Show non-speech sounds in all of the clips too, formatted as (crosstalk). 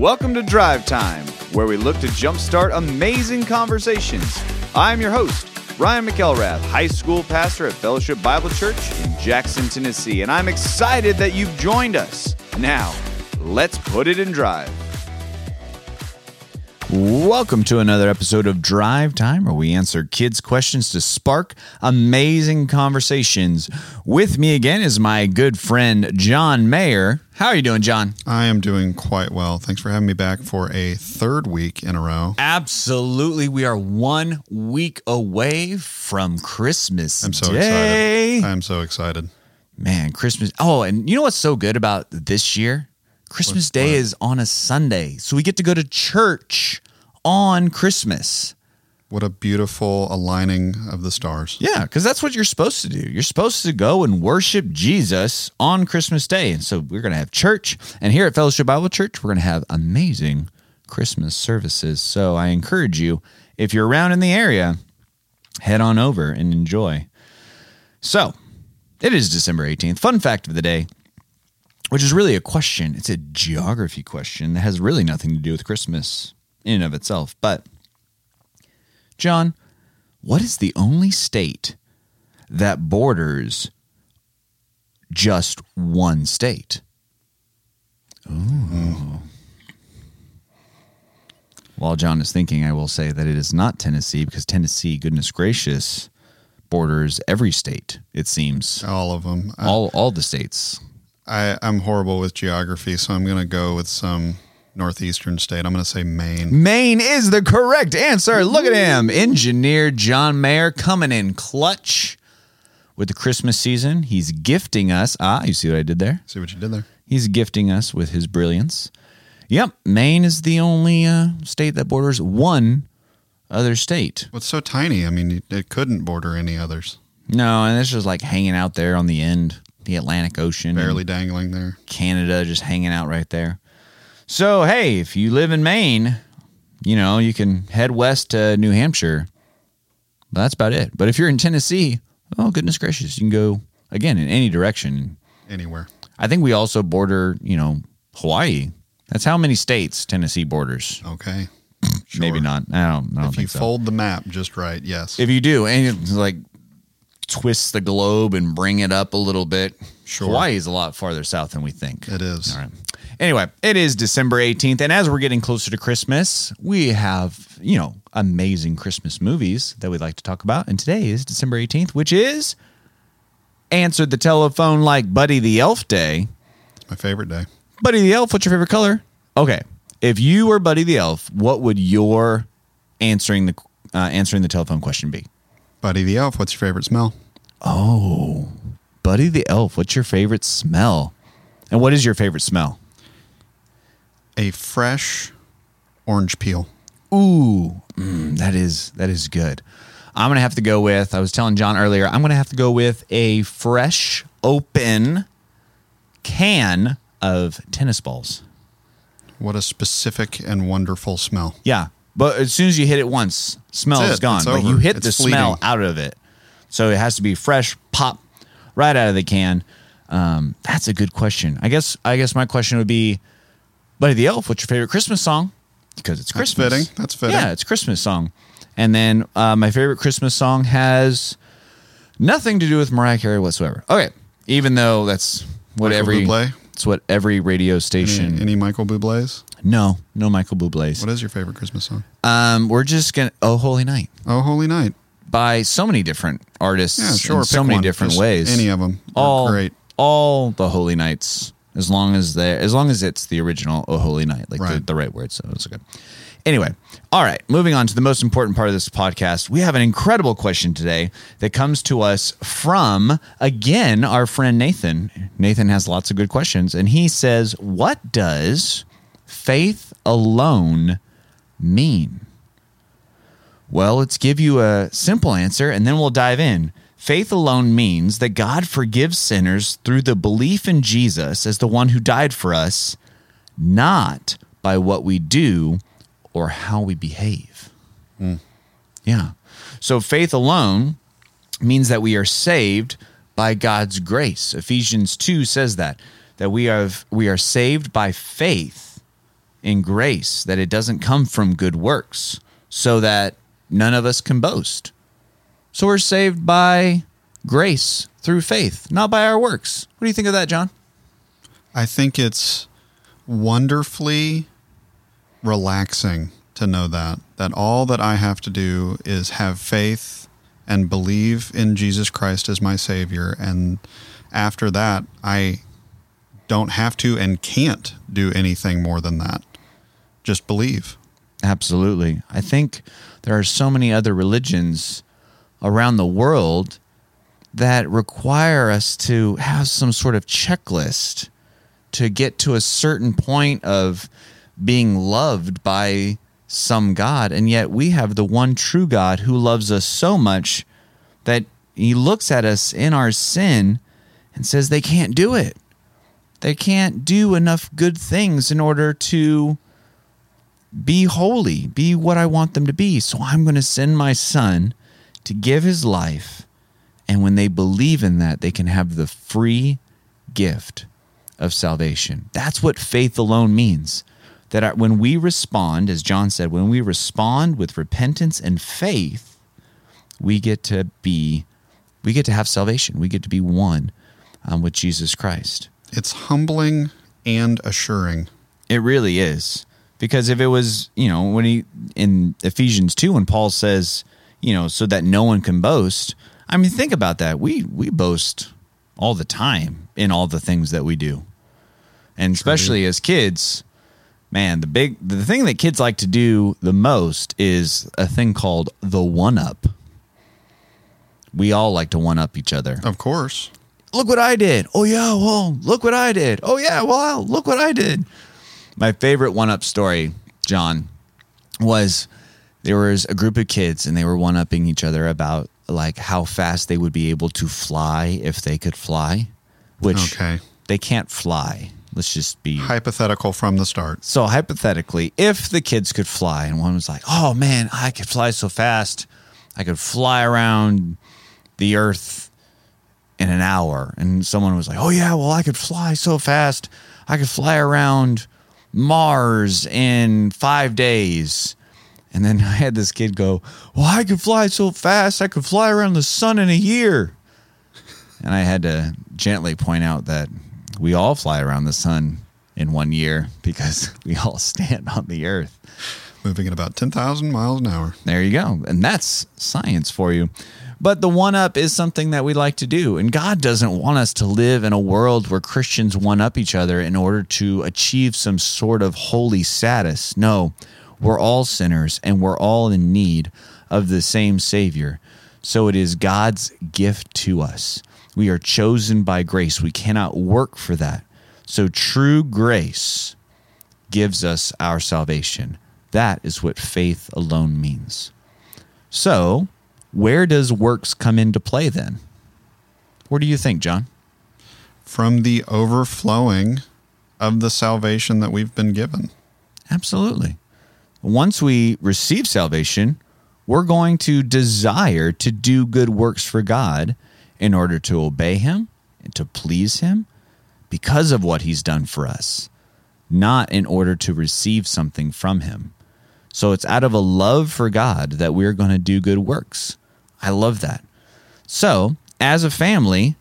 Welcome to Drive Time, where we look to jumpstart amazing conversations. I'm your host, Ryan McElrath, high school pastor at Fellowship Bible Church in Jackson, Tennessee, and I'm excited that you've joined us. Now, let's put it in drive. Welcome to another episode of Drive Time, where we answer kids' questions to spark amazing conversations. With me again is my good friend John Mayer. How are you doing, John? I am doing quite well. Thanks for having me back for a third week in a row. Absolutely. We are one week away from Christmas. I'm so Day. excited. I'm so excited. Man, Christmas. Oh, and you know what's so good about this year? Christmas What- Day what? is on a Sunday. So we get to go to church on Christmas. What a beautiful aligning of the stars. Yeah, because that's what you're supposed to do. You're supposed to go and worship Jesus on Christmas Day. And so we're going to have church. And here at Fellowship Bible Church, we're going to have amazing Christmas services. So I encourage you, if you're around in the area, head on over and enjoy. So it is December 18th. Fun fact of the day, which is really a question. It's a geography question that has really nothing to do with Christmas in and of itself. But, John, what is the only state that borders just one state? Ooh. While John is thinking, I will say that it is not Tennessee because Tennessee, goodness gracious, borders every state, it seems. All of them. All all the states. I, I'm horrible with geography, so I'm going to go with some northeastern state. I'm going to say Maine. Maine is the correct answer. Look at him. Engineer John Mayer coming in clutch with the Christmas season. He's gifting us. Ah, you see what I did there? See what you did there? He's gifting us with his brilliance. Yep, Maine is the only uh, state that borders one other state. What's so tiny? I mean, it- it couldn't border any others. No, and it's just like hanging out there on the end, the Atlantic Ocean. Barely dangling there. Canada just hanging out right there. So, hey, if you live in Maine, you know, you can head west to New Hampshire. That's about it. But if you're in Tennessee, oh, goodness gracious, you can go, again, in any direction. Anywhere. I think we also border, you know, Hawaii. That's how many states Tennessee borders. Okay. (clears throat) Maybe not. I don't, I don't If you so. fold the map just right, yes. if you do, and it's like twist the globe and bring it up a little bit, Sure. Hawaii is a lot farther south than we think. it is. All right. Anyway, it is December 18th, and as we're getting closer to Christmas, we have, you know, amazing Christmas movies that we'd like to talk about. And today is December 18th, which is Answered the Telephone Like Buddy the Elf Day. It's my favorite day. Buddy the Elf, what's your favorite color? Okay. If you were Buddy the Elf, what would your answering the uh, answering the telephone question be? Buddy the Elf, what's your favorite smell? Oh, Buddy the Elf, what's your favorite smell? And what is your favorite smell? A fresh orange peel. Ooh, mm, that is that is good. I'm gonna have to go with. I was telling John earlier. I'm gonna have to go with a fresh, open can of tennis balls. What a specific and wonderful smell. Yeah, but as soon as you hit it once, smell That's is it. gone. It's Like over. you hit It's the smell out of it, so it has to be fresh, pop, right out of the can. Um, that's a good question. I guess. I guess my question would be, Buddy the Elf, what's your favorite Christmas song? Because it's That's Christmas. fitting. That's fitting. Yeah, it's Christmas song. And then uh, my favorite Christmas song has nothing to do with Mariah Carey whatsoever. Okay, even though that's what Michael every Bublé? it's what every radio station. Any, any Michael Bublé's? No, no Michael Bublé's. What is your favorite Christmas song? Um, we're just gonna Oh Holy Night Oh, Holy Night. by so many different artists Yeah, sure. in so pick many one. different Just ways. Any of them. are all great. all the Holy Nights, as long as they as long as it's the original Oh Holy Night, like the, Right. the right word. So it's okay. Anyway, all right. Moving on to the most important part of this podcast, we have an incredible question today that comes to us from again our friend Nathan. Nathan has lots of good questions, and he says, "What does faith alone mean?" Well, let's give you a simple answer and then we'll dive in. Faith alone means that God forgives sinners through the belief in Jesus as the one who died for us, not by what we do or how we behave. Hmm. Yeah. So faith alone means that we are saved by God's grace. Ephesians 2 says that that we are we are saved by faith in grace, that it doesn't come from good works, so that none of us can boast. So we're saved by grace through faith, not by our works. What do you think of that, John? I think it's wonderfully relaxing to know that that all that I have to do is have faith and believe in Jesus Christ as my savior and after that I don't have to and can't do anything more than that. Just believe. Absolutely. I think there are so many other religions around the world that require us to have some sort of checklist to get to a certain point of being loved by some God. And yet we have the one true God who loves us so much that he looks at us in our sin and says they can't do it. They can't do enough good things in order to be holy, be what I want them to be. So I'm going to send my son to give his life. And when they believe in that, they can have the free gift of salvation. That's what faith alone means. That when we respond, as John said, when we respond with repentance and faith, we get to be, we get to have salvation. We get to be one um, with Jesus Christ. It's humbling and assuring. It really is. Because if it was, you know, when he in Ephesians 2 when Paul says, you know, so that no one can boast, I mean think about that. We we boast all the time in all the things that we do. And especially as kids, man, the big the thing that kids like to do the most is a thing called the one up. We all like to one up each other. Of course. Look what I did. Oh yeah, well, look what I did. Oh yeah, well, look what I did. My favorite one up story, John, was there was a group of kids and they were one upping each other about like how fast they would be able to fly if they could fly, which Okay. they can't fly. Let's just be Hypothetical from the start. so hypothetically, if the kids could fly, and one was like, "Oh man, I could fly so fast, I could fly around the Earth in an hour," and someone was like, "Oh yeah, well I could fly so fast, I could fly around Mars in five days," and then (laughs) I had this kid go, "Well, I could fly so fast, I could fly around the sun in a year," and I had to gently point out that we all fly around the sun in one year (laughs) because we all stand on the earth. Moving at about 10,000 miles an hour. There you go. And that's science for you. But the one up is something that we like to do. And God doesn't want us to live in a world where Christians one up each other in order to achieve some sort of holy status. No, we're all sinners and we're all in need of the same Savior. So it is God's gift to us. We are chosen by grace. We cannot work for that. So true grace gives us our salvation. That is what faith alone means. So, where does works come into play then? What do you think, John? From the overflowing of the salvation that we've been given. Absolutely. Once we receive salvation, we're going to desire to do good works for God in order to obey Him and to please Him because of what He's done for us, not in order to receive something from Him. So it's out of a love for God that we're going to do good works. I love that. So, as a family,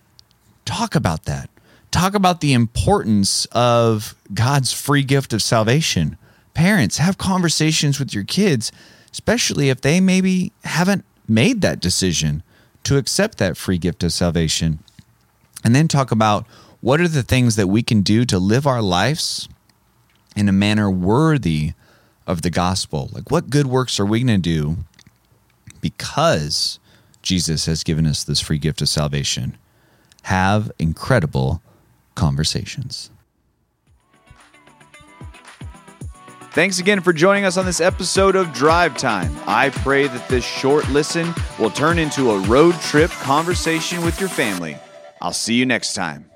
talk about that. Talk about the importance of God's free gift of salvation. Parents, have conversations with your kids, especially if they maybe haven't made that decision to accept that free gift of salvation. And then talk about what are the things that we can do to live our lives in a manner worthy of the gospel. Like, what good works are we going to do because Jesus has given us this free gift of salvation? Have incredible conversations. Thanks again for joining us on this episode of Drive Time. I pray that this short listen will turn into a road trip conversation with your family. I'll see you next time.